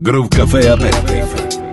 Groove Café Aperitif.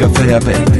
café a ver.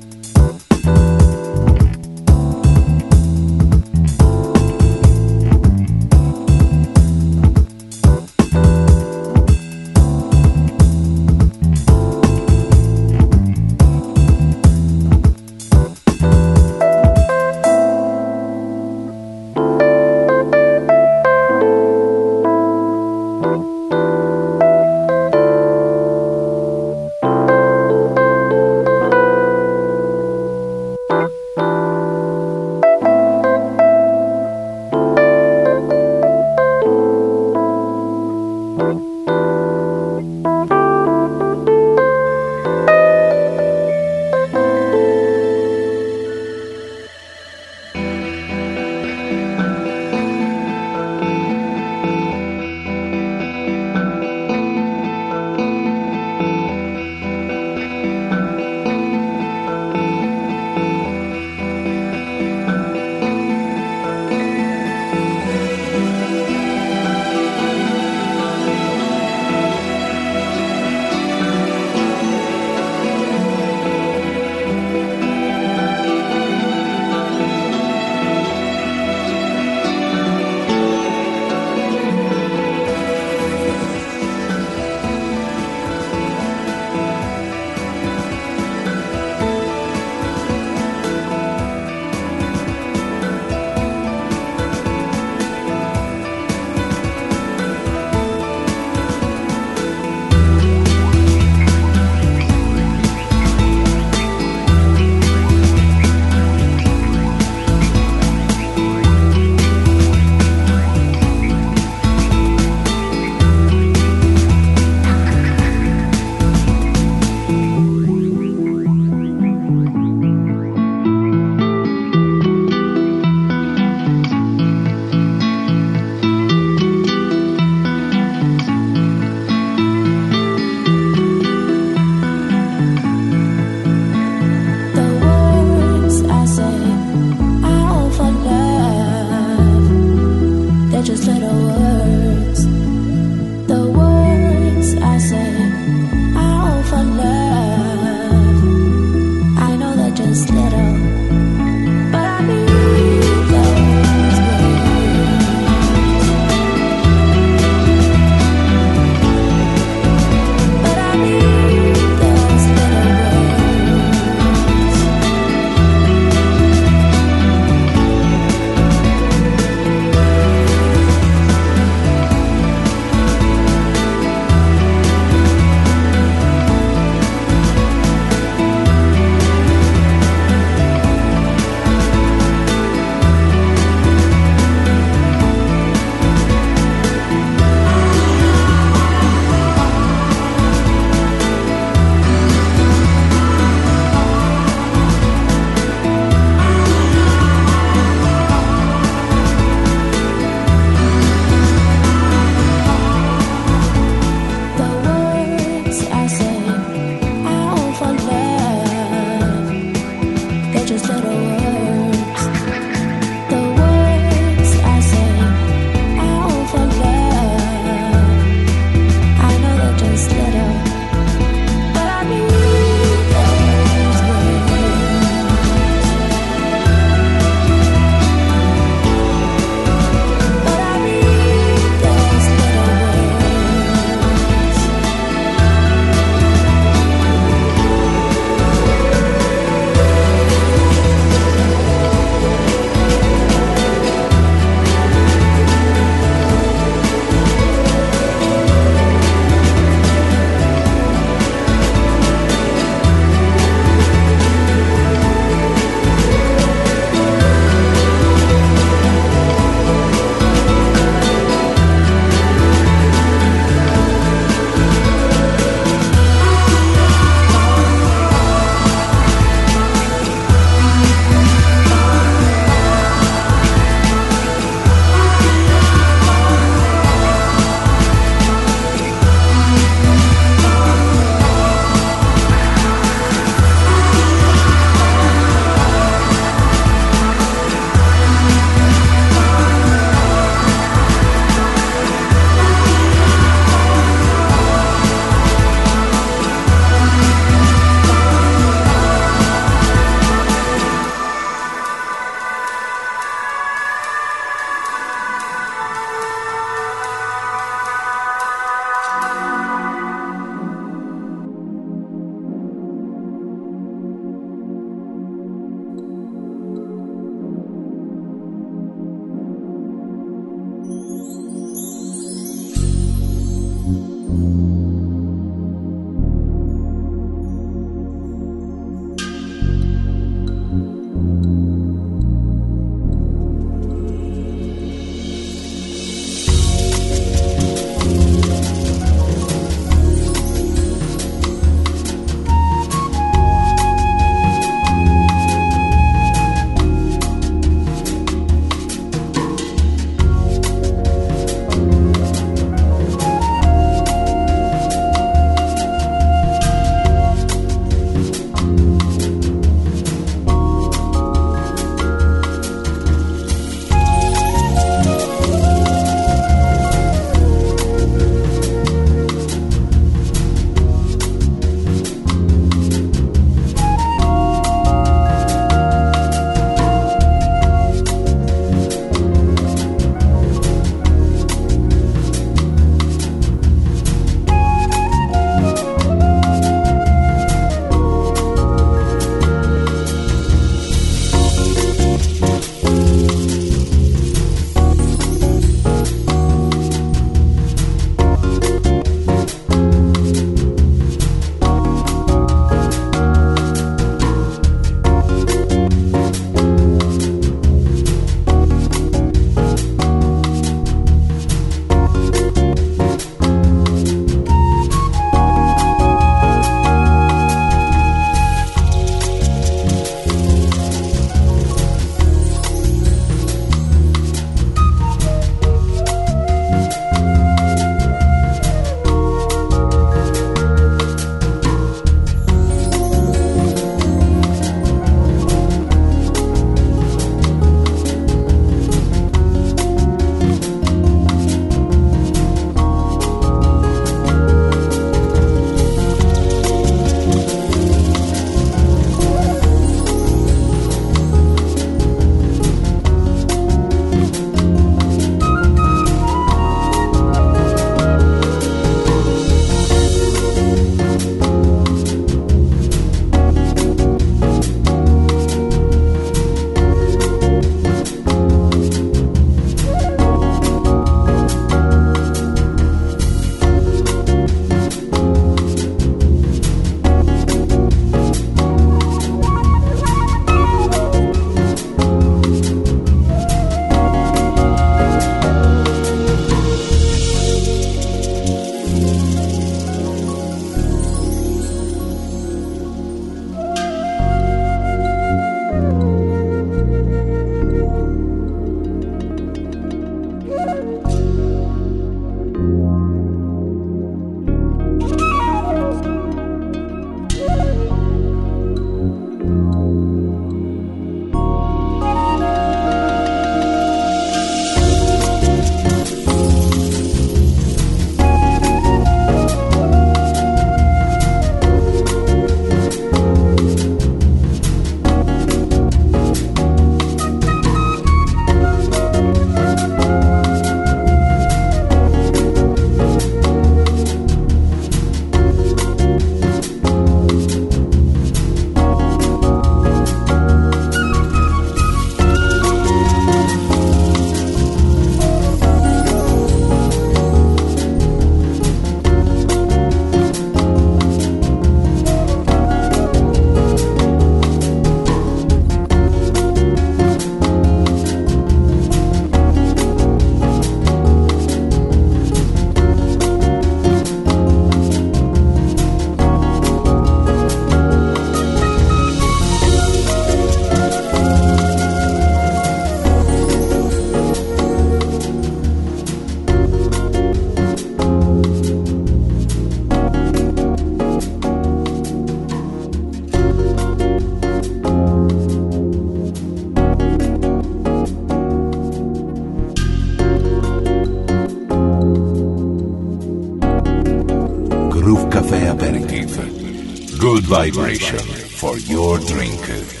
Vibration for your drink.